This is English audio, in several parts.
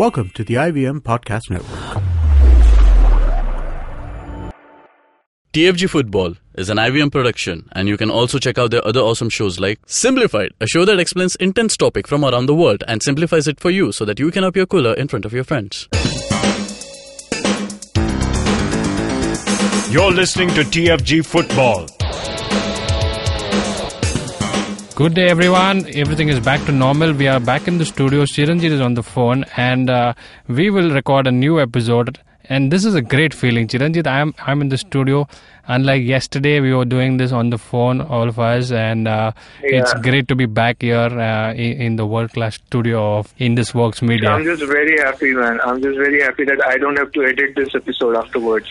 Welcome to the IVM Podcast Network. TFG Football is an IVM production, and you can also check out their other awesome shows like Simplified, a show that explains intense topic from around the world and simplifies it for you so that you can appear cooler in front of your friends. You're listening to TFG Football. Good day, everyone. Everything is back to normal. We are back in the studio. Chiranjit is on the phone, and uh, we will record a new episode. And this is a great feeling, Chiranjit. I'm I'm in the studio. Unlike yesterday, we were doing this on the phone, all of us, and uh, it's great to be back here uh, in, in the world class studio of Indus Vox Media. I'm just very happy, man. I'm just very happy that I don't have to edit this episode afterwards.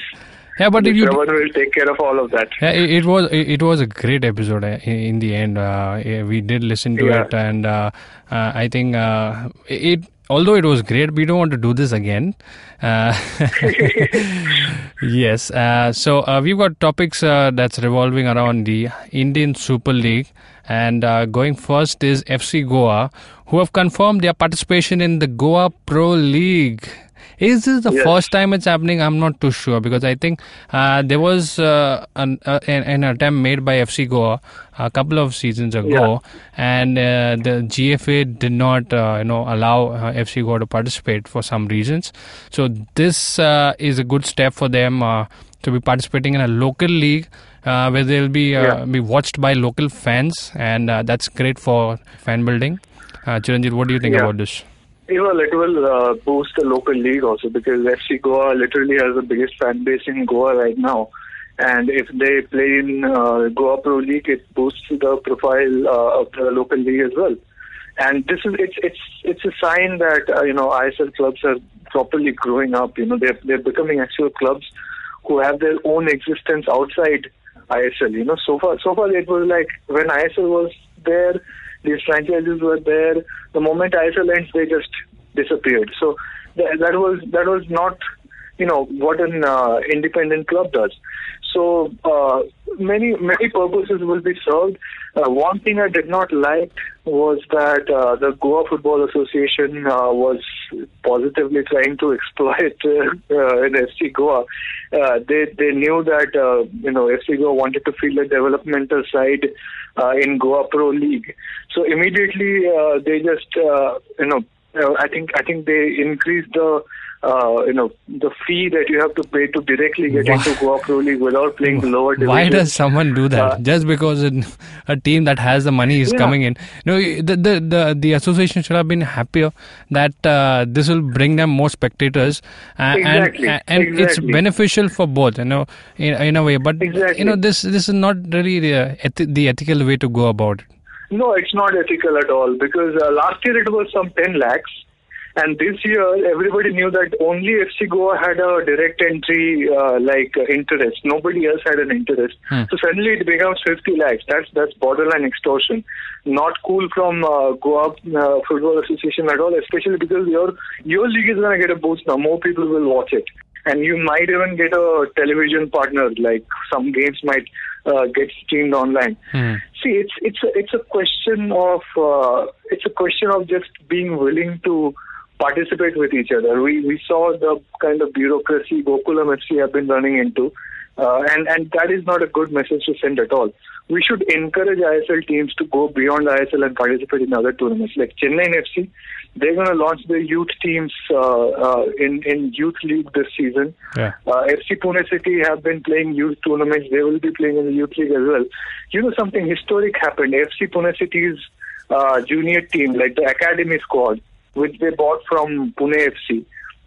Yeah, but Someone will take care of all of that. Yeah, it, it was it, it was a great episode uh, in, the end. Uh, we did listen to Yeah. it, and uh, uh, I think uh, it. Although it was great, we don't want to do this again. Uh, yes. Uh, so uh, we've got topics uh, that's revolving around the Indian Super League, and uh, going first is FC Goa, who have confirmed their participation in the Goa Pro League. Is this the Yes. first time it's happening? I'm not too sure because I think uh, there was uh, an, uh, an, an attempt made by FC Goa a couple of seasons ago, and uh, the GFA did not, uh, you know, allow uh, FC Goa to participate for some reasons. So this uh, is a good step for them uh, to be participating in a local league. Uh, where they'll be uh, Yeah. be watched by local fans, and uh, that's great for fan building. Uh, Chiranjit, what do you think Yeah. about this? Well, it will uh, boost the local league also because FC Goa literally has the biggest fan base in Goa right now. And if they play in uh, Goa Pro League, it boosts the profile uh, of the local league as well. And this is it's it's it's a sign that uh, you know ISL clubs are properly growing up. You know they're they're becoming actual clubs who have their own existence outside ISL. You know so far so far it was like when ISL was there, these franchises were there. The moment ISL ends, they just disappeared. So th- that was that was not you know what an uh, independent club does. So uh, many many purposes will be served. Uh, one thing I did not like was that uh, the Goa Football Association uh, was positively trying to exploit uh, uh, in FC Goa. They they knew that you know FC Goa wanted to field a developmental side in Goa Pro League. So immediately they just you know uh, I think I think they increased the uh, you know the fee that you have to pay to directly get Why- into Pro League without playing the lower division. Why does someone do that? Uh, Just because a team that has the money is Yeah. coming in. No, the, the the the association should have been happier that uh, this will bring them more spectators, uh, Exactly, and and it's beneficial for both, you know, in, in a way. But Exactly. you know, this this is not really the the ethical way to go about it. No, it's not ethical at all because uh, last year it was some 10 lakhs. And this year, everybody knew that only FC Goa had a direct entry uh, like uh, interest. Nobody else had an interest. Hmm. So suddenly it becomes 50 lakhs. That's that's borderline extortion. Not cool from uh, Goa uh, Football Association at all, especially because your your league is going to get a boost now. More people will watch it, and you might even get a television partner. Like some games might uh, get streamed online. Hmm. See, it's it's a, it's a question of uh, it's a question of just being willing to participate with each other. We we saw the kind of bureaucracy Gokulam FC have been running into, uh, and and that is not a good message to send at all. We should encourage ISL teams to go beyond ISL and participate in other tournaments like Chennaiyin FC. They're going to launch their youth teams uh, uh, in in youth league this season. Yeah. Uh, FC Pune City have been playing youth tournaments. They will be playing in the youth league as well. You know, something historic happened. FC Pune City's uh, junior team, like the academy squad, which they bought from Pune FC,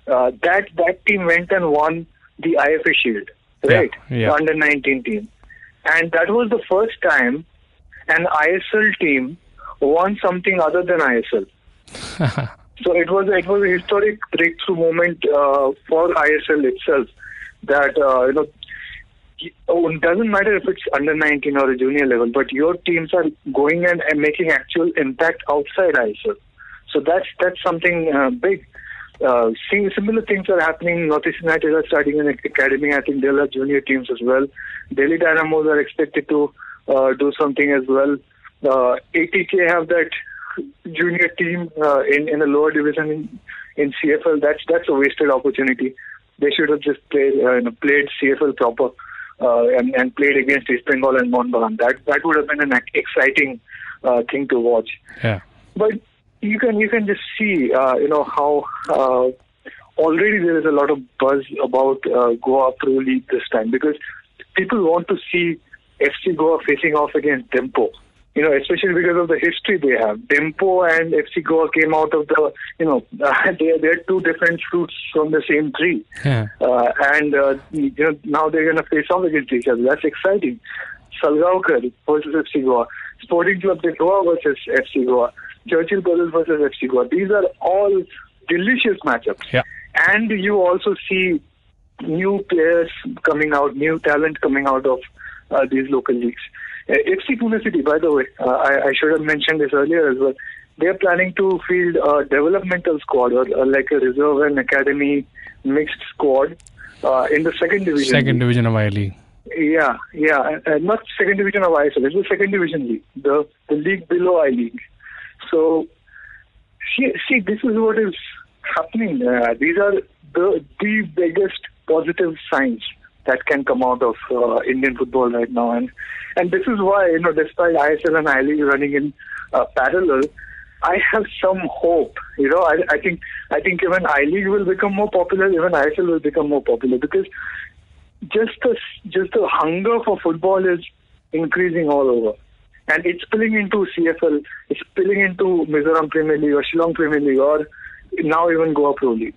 uh, that that team went and won the IFA Shield, right? yeah. The under 19 team, and that was the first time an ISL team won something other than ISL. So it was it was a historic breakthrough moment uh, for ISL itself. That uh, you know, it doesn't matter if it's under 19 or a junior level, but your teams are going and, and making actual impact outside ISL. So that's that's something uh, big. Uh, seeing similar things are happening. Northeast United are starting an academy. I think they'll have junior teams as well. Delhi Dynamos are expected to uh, do something as well. Uh, ATK have that junior team uh, in in a lower division in, in CFL, that's that's a wasted opportunity. They should have just played uh, you know, played CFL proper uh, and, and played against East Bengal and Mohun That that would have been an exciting uh, thing to watch. Yeah. But you can you can just see uh, you know how uh, already there is a lot of buzz about uh, Goa Pro League this time because people want to see FC Goa facing off against Dempo. You know, especially because of the history they have. Dempo and FC Goa came out of the, you know, uh, they they're two different fruits from the same tree. Yeah. Uh, and uh, you know now they're going to face off against each other. That's exciting. Salgaonkar versus FC Goa, Sporting Club de Goa versus FC Goa, Churchill Brothers versus FC Goa. These are all delicious matchups. Yeah. And you also see new players coming out, new talent coming out of uh, these local leagues. Uh, FC Pune City, by the way, uh, I, I, should have mentioned this earlier as well. They are planning to field a developmental squad or, or like a reserve and academy mixed squad uh, in the second division. Second division of I League. Yeah, yeah, uh, not second division of ISL. It's the second division league, the the league below I League. So, see, see, this is what is happening. Uh, these are the the biggest positive signs that can come out of uh, Indian football right now, and and this is why you know, despite ISL and I League running in uh, parallel, I have some hope. You know, I, I think I think even I League will become more popular, even ISL will become more popular because just the just the hunger for football is increasing all over, and it's spilling into CFL, it's spilling into Mizoram Premier League or Shillong Premier League or now even Goa Pro League.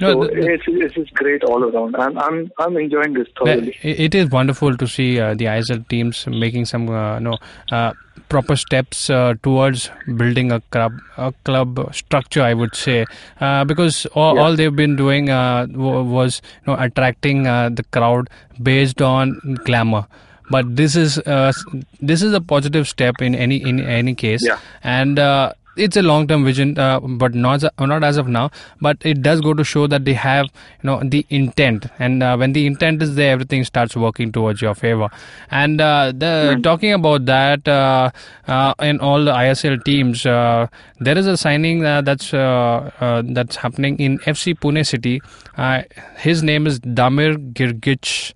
No, so the- the- it's, it's just great all around. I'm I'm I'm enjoying this thoroughly. It is wonderful to see uh, the ISL teams making some uh, no uh, proper steps uh, towards building a club a club structure. I would say uh, because all, Yeah. all they've been doing uh, w- was you know attracting uh, the crowd based on glamour. But this is uh, this is a positive step in any in any case, Yeah. and. Uh, it's a long-term vision, uh, but not not as of now. But it does go to show that they have, you know, the intent, and uh, when the intent is there, everything starts working towards your favor. And uh, the talking about that uh, uh, in all the ISL teams, uh, there is a signing uh, that's that's happening in FC Pune City. Uh, his name is Damir Grgić,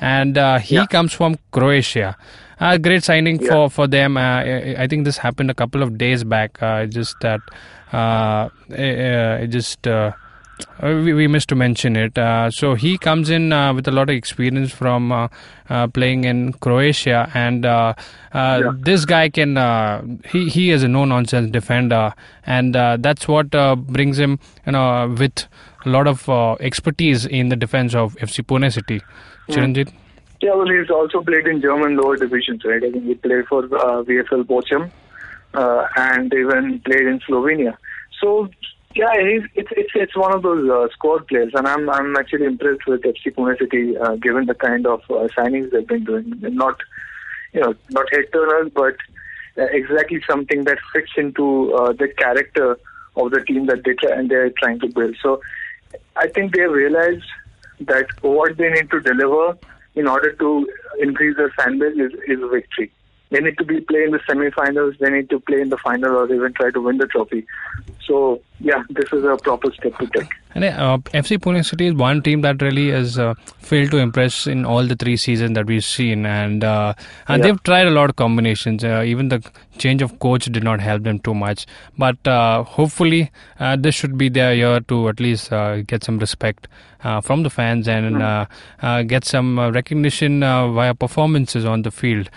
and uh, he Yeah. comes from Croatia. Uh, great signing Yeah. for for them. Uh, I, I think this happened a couple of days back. Uh, just that, uh, uh, just. Uh, uh, we, we missed to mention it. Uh, so he comes in uh, with a lot of experience from uh, uh, playing in Croatia, and uh, uh, Yeah. this guy can. Uh, he he is a no nonsense defender, and uh, that's what uh, brings him, you know, with a lot of uh, expertise in the defense of FC Pune City. Chiranjit. Yeah, well, he's also played in German lower divisions, right? I think he played for uh, VFL Bochum uh, and even played in Slovenia. So, yeah, he's, it's it's it's one of those uh, squad players, and I'm I'm actually impressed with FC Pune City, uh, given the kind of uh, signings they've been doing. Not, you know, not head turners, but uh, exactly something that fits into uh, the character of the team that they try and they're trying to build. So, I think they realize that what they need to deliver in order to increase their fan base is, is a victory. They need to be play in the semi-finals. They need to play in the final, or even try to win the trophy. So, yeah, this is a proper step to take. And uh, FC Pune City is one team that really has uh, failed to impress in all the three seasons that we've seen, and uh, and Yeah. they've tried a lot of combinations. Uh, even the change of coach did not help them too much. But uh, hopefully, uh, this should be their year to at least uh, get some respect uh, from the fans and uh, uh, get some uh, recognition uh, via performances on the field.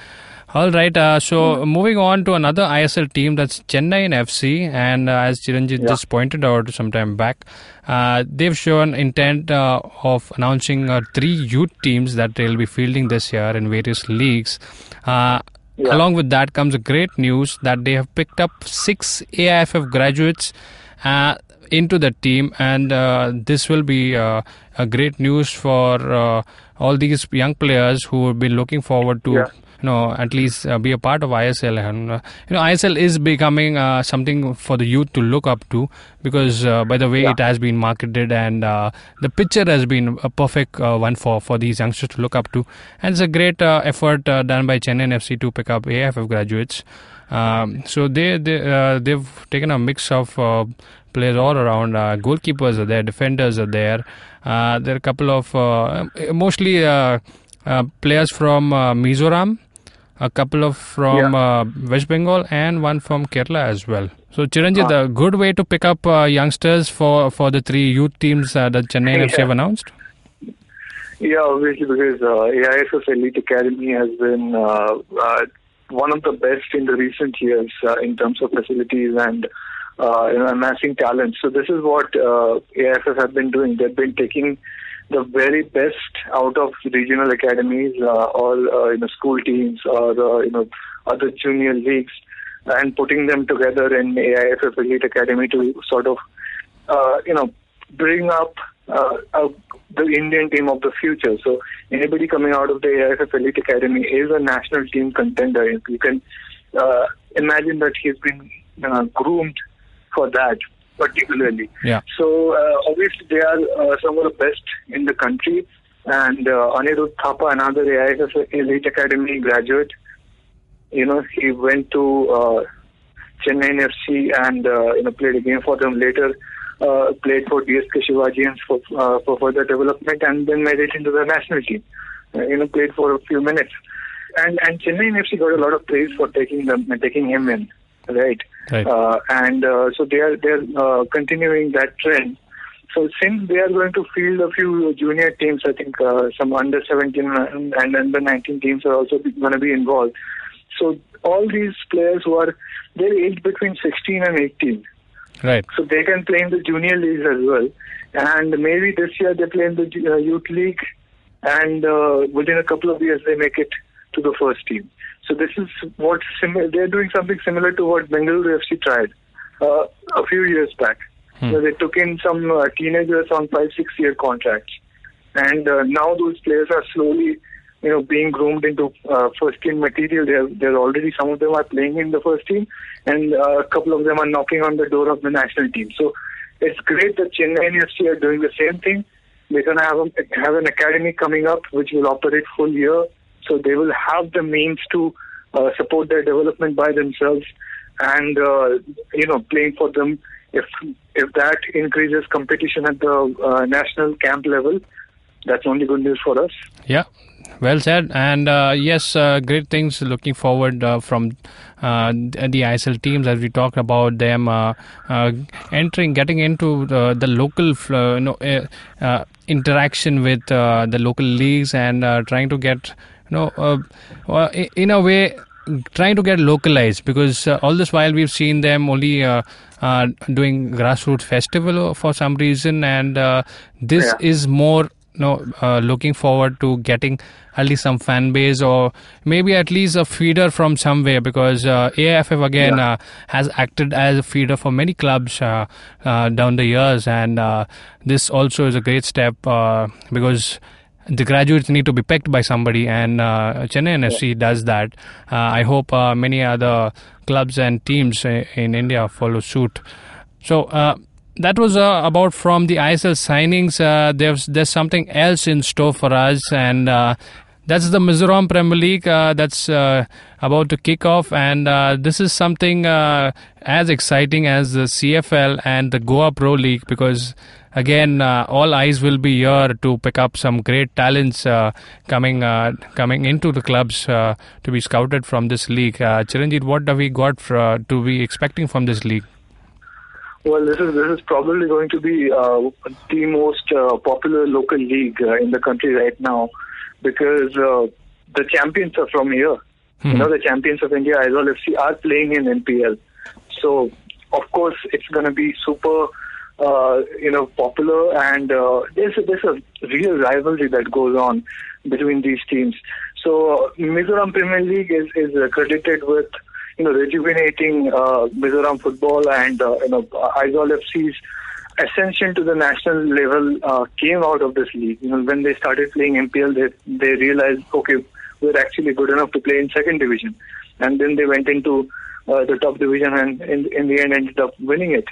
All right. Uh, so moving on to another ISL team that's Chennaiyin FC, and uh, as Chiranjit Yeah. just pointed out some time back, uh, they've shown intent uh, of announcing uh, three youth teams that they'll be fielding this year in various leagues. Uh, Yeah. Along with that comes a great news that they have picked up six AIFF graduates. Uh, into the team, and uh, this will be uh, a great news for uh, all these young players who have been looking forward to Yeah. Know at least uh, be a part of ISL and uh, you know ISL is becoming uh, something for the youth to look up to because uh, by the way Yeah. it has been marketed and uh, the picture has been a perfect uh, one for for these youngsters to look up to and it's a great uh, effort uh, done by Chennaiyin FC to pick up AIFF graduates Um, so they they uh, they've taken a mix of uh, players all around. Uh, goalkeepers are there, defenders are there. Uh, there are a couple of uh, mostly uh, uh, players from uh, Mizoram, a couple of from Yeah. uh, West Bengal, and one from Kerala as well. So Chiranjit, a good way to pick up uh, youngsters for for the three youth teams uh, that Chennai FC have announced. Yeah, obviously because uh, AIFF Elite Academy has been uh, uh, one of the best in the recent years uh, in terms of facilities and uh, you know, amassing talent. So this is what uh, AIFF have been doing. They've been taking the very best out of regional academies, uh, all uh, you know, school teams or uh, you know other junior leagues, and putting them together in AIFF Elite Academy to sort of uh, you know bring up uh, uh, the Indian team of the future. So anybody coming out of the AIFF Elite Academy is a national team contender. You can uh, imagine that he's been groomed for that particularly. Yeah. So uh, obviously they are uh, some of the best in the country. And uh, Anirudh Thapa, another AIFF Elite Academy graduate, you know, he went to uh, Chennaiyin FC and uh, you know played a game for them later. Uh, played for DSK Shivajians for uh, for further development and then made it into the national team. Uh, you know, played for a few minutes, and and Chennaiyin FC got a lot of praise for taking them taking him in, right? Right. Uh, and uh, so they are they are uh, continuing that trend. So since they are going to field a few junior teams, I think uh, some under 17 and and under 19 teams are also going to be involved. So all these players who are they're aged between 16 and 18, Right. so they can play in the junior leagues as well. And maybe this year they play in the uh, youth league, and uh, within a couple of years they make it to the first team. So this is what similar. They're doing something similar to what Bengaluru FC tried uh, a few years back. So they took in some uh, teenagers on five, six year contracts, and uh, now those players are slowly, you know, being groomed into uh, first team material. They're, they're already some of them are playing in the first team, and uh, a couple of them are knocking on the door of the national team. So it's great that Chennaiyin FC are doing the same thing. They're going to have a, have an academy coming up which will operate full year, so they will have the means to uh, support their development by themselves, and uh, you know, playing for them. If if that increases competition at the uh, national camp level, that's only good news for us. Yeah, well said. And uh, yes, uh, great things looking forward uh, from uh, the ISL teams as we talked about them uh, uh, entering, getting into the, the local, you know, interaction with the local leagues and trying to get, you know, uh, in a way. Trying to get localized because uh, all this while we've seen them only uh, uh, doing grassroots festival for some reason, and uh, this Yeah. is more no uh, looking forward to getting at least some fan base or maybe at least a feeder from somewhere because uh, AIFF again Yeah. uh, has acted as a feeder for many clubs uh, uh, down the years and uh, this also is a great step uh, because the graduates need to be picked by somebody and uh, Chennaiyin FC does that uh, I hope uh, many other clubs and teams in India follow suit so uh, that was uh, about from the ISL signings. Uh, there's there's something else in store for us, and uh, that's the Mizoram Premier League uh, that's uh, about to kick off, and uh, this is something uh, as exciting as the CFL and the Goa Pro League because. Again, uh, all eyes will be here to pick up some great talents uh, coming uh, coming into the clubs uh, to be scouted from this league. Uh, Chiranjit, what have we got for, uh, to be expecting from this league? Well, this is this is probably going to be uh, the most uh, popular local league uh, in the country right now because uh, the champions are from here. You know, the champions of India, Aizawl FC, are playing in MPL. So, of course, it's going to be super, uh, you know, popular, and uh, there's a, there's a real rivalry that goes on between these teams. So, uh, Mizoram Premier League is is credited with you know rejuvenating uh, Mizoram football, and uh, you know, Aizawl FC's ascension to the national level uh, came out of this league. You know, when they started playing MPL, they they realized, okay, we're actually good enough to play in second division, and then they went into uh, the top division, and in in the end ended up winning it.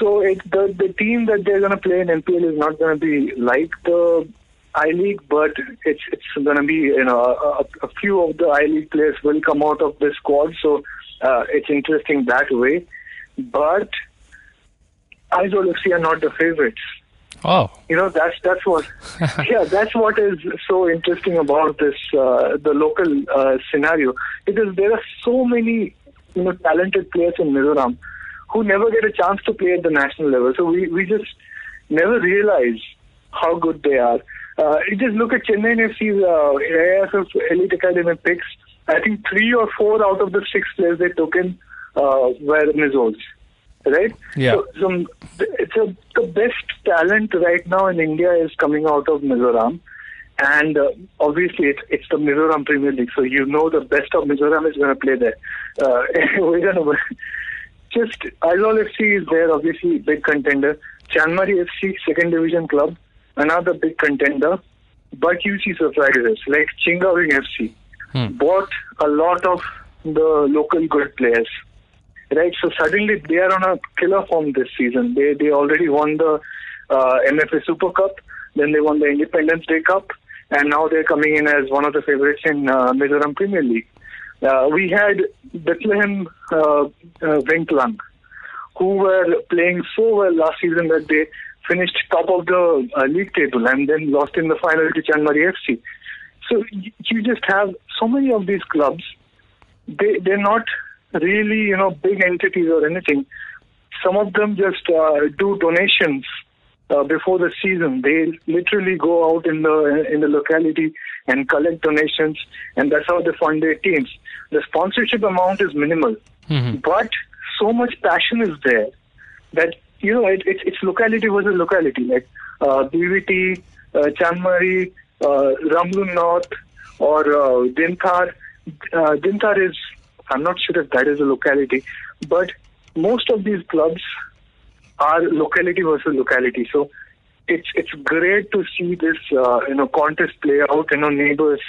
So it, the the team that they're going to play in MPL is not going to be like the I League, but it's it's going to be you know a, a few of the I League players will come out of this squad. So uh, it's interesting that way. But Aizawl FC are not the favorites. Oh, You know, that's that's what, yeah, that's what is so interesting about this uh, the local uh, scenario because there are so many you know talented players in Mizoram who never get a chance to play at the national level. So we we just never realize how good they are. Uh, you just look at Chennaiyin FC's uh, AIFF Elite Academy picks. I think three or four out of the six players they took in uh, were Mizos, right? Yeah. So, so it's a, the best talent right now in India is coming out of Mizoram. And uh, obviously, it's, it's the Mizoram Premier League, so you know the best of Mizoram is going to play there. Uh, we're going to just Aizawl FC is there, obviously big contender. Chanmari FC, second division club, another big contender. But you see surprises like Chhinga Veng FC bought a lot of the local good players. Right, so suddenly they are on a killer form this season. They they already won the uh, MFA Super Cup, then they won the Independence Day Cup, and now they're coming in as one of the favorites in uh, Mizoram Premier League. Uh, we had Bethlehem uh, uh, Vengthlang, who were playing so well last season that they finished top of the uh, league table and then lost in the final to Chanmari FC. So you just have so many of these clubs. They they're not really you know big entities or anything. Some of them just uh, do donations uh, before the season. They literally go out in the in the locality and collect donations, and that's how they fund their teams. The sponsorship amount is minimal, but so much passion is there that you know it, it's it's locality versus locality. Like uh, BVT, uh, Chanmari, uh, Ramhlun North, or uh, Dinthar. Uh, Dinthar is I'm not sure if that is a locality, but most of these clubs are locality versus locality. So it's it's great to see this uh, you know contest play out. You know neighbors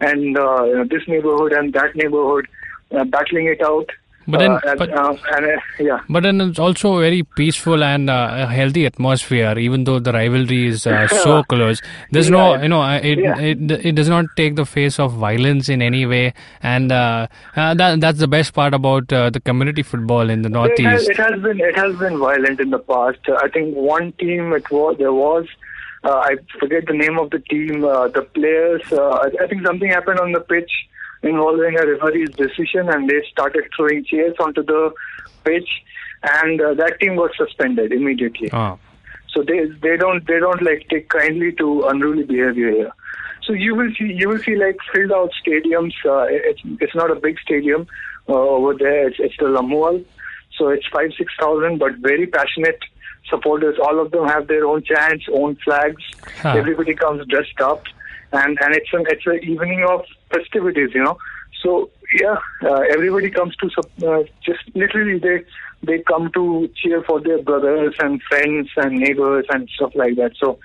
and uh, you know, this neighborhood and that neighborhood uh, battling it out. But then- uh, and, but- uh, and uh, yeah. But then it's also a very peaceful and uh, a healthy atmosphere, even though the rivalry is uh, so close. There's no, Yeah. you know, uh, it, Yeah. it it does not take the face of violence in any way, and uh, uh, that that's the best part about uh, the community football in the It has, northeast. it has been it has been violent in the past. I think one team it was there was uh, I forget the name of the team. Uh, the players uh, I, I think something happened on the pitch involving a referee's decision, and they started throwing chairs onto the pitch, and uh, that team was suspended immediately. Oh. So they they don't they don't like take kindly to unruly behavior here. So you will see you will see like filled out stadiums. Uh, it's it's not a big stadium uh, over there. It's it's the Lammual, so it's five six thousand, but very passionate supporters. All of them have their own chants, own flags. Huh. Everybody comes dressed up, and and it's an it's an evening of festivities, you know. So yeah, uh, everybody comes to uh, just literally they they come to cheer for their brothers and friends and neighbors and stuff like that. So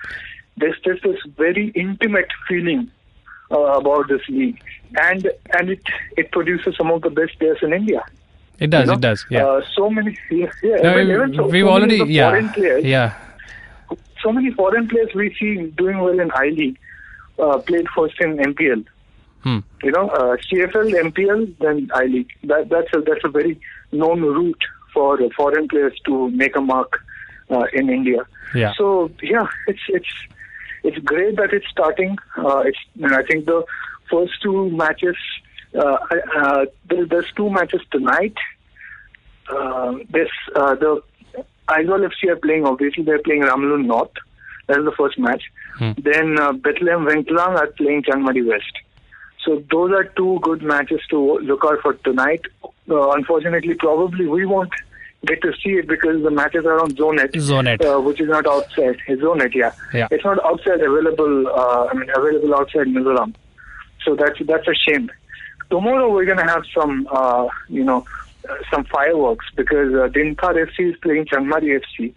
there's just this very intimate feeling uh, about this league, and and it it produces some of the best players in India. It does, you know? it does, yeah. Uh, so many, yeah, yeah No, even- even so, we've so already, many yeah, players, yeah. so many foreign players we see doing well in I League uh, played first in MPL. Hmm. You know, uh, CFL, MPL, then I League. That that's a that's a very known route for uh, foreign players to make a mark uh, in India. Yeah. So yeah, it's it's it's great that it's starting. Uh, it's and I think the first two matches. Uh, uh, there, there's two matches tonight. Uh, this uh, the Aizawl FC are playing. Obviously, they're playing Ramhlun North. That's the first match. Then uh, Bethlehem Vengthlang are playing Chanmari West. So those are two good matches to look out for tonight. Uh, unfortunately, probably we won't get to see it because the matches are on Zonet, Zonet. uh, which is not outside. It's Zonet, yeah. Yeah. It's not outside available. Uh, I mean, available outside Mizoram. So that's that's a shame. Tomorrow we're gonna have some, uh, you know, some fireworks because uh, Dinthar FC is playing Chanmari FC,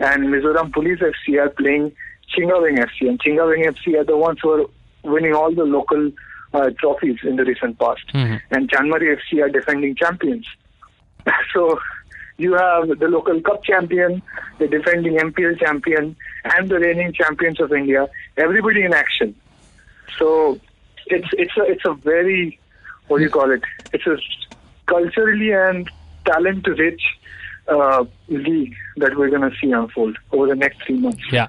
and Mizoram Police FC are playing Chhinga Veng FC, and Chhinga Veng FC are the ones who are winning all the local uh, trophies in the recent past, Mhm. and Chanmari FC are defending champions. so you have the local cup champion, the defending MPL champion, and the reigning champions of India. Everybody in action. So it's it's a it's a very what do you call it? It's a culturally and talent rich uh, league that we're going to see unfold over the next three months. Yeah.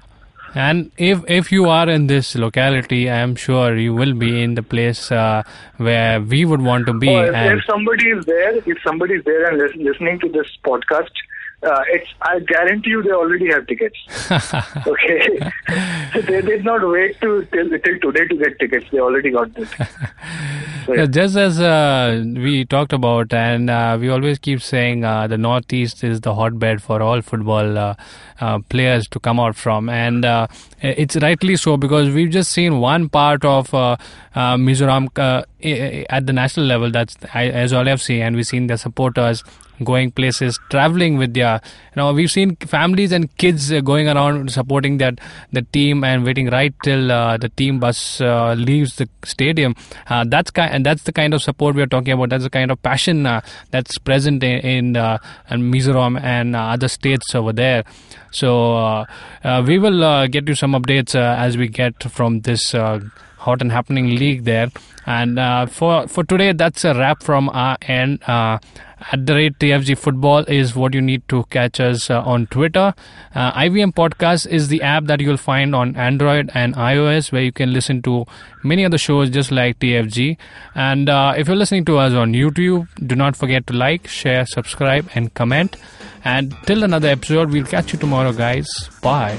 And if if you are in this locality, I am sure you will be in the place uh, where we would want to be. Or if, and if somebody is there, if somebody is there and lis- listening to this podcast, uh, it's I guarantee you they already have tickets. okay, they did not wait to till, till today to get tickets. They already got it. Yeah, just as uh, we talked about, and uh, we always keep saying uh, the Northeast is the hotbed for all football uh, uh, players to come out from, and uh, it's rightly so because we've just seen one part of uh, uh, Mizoram at the national level. That's I- as all seen, and we've seen the supporters going places, traveling with their, you know, we've seen families and kids uh, going around supporting that the team and waiting right till uh, the team bus uh, leaves the stadium. Uh, that's kind, and that's the kind of support we're talking about. That's the kind of passion uh, that's present in, in, uh, in Mizoram and other states over there. So we will get you some updates as we get from this. Hot and happening league there. And uh, for for today, that's a wrap from our end. Uh, at the rate TFG Football is what you need to catch us uh, on Twitter. Uh, IVM Podcast is the app that you'll find on Android and iOS, where you can listen to many other shows just like TFG. And uh, if you're listening to us on YouTube, do not forget to like, share, subscribe, and comment. And till another episode, we'll catch you tomorrow, guys. Bye.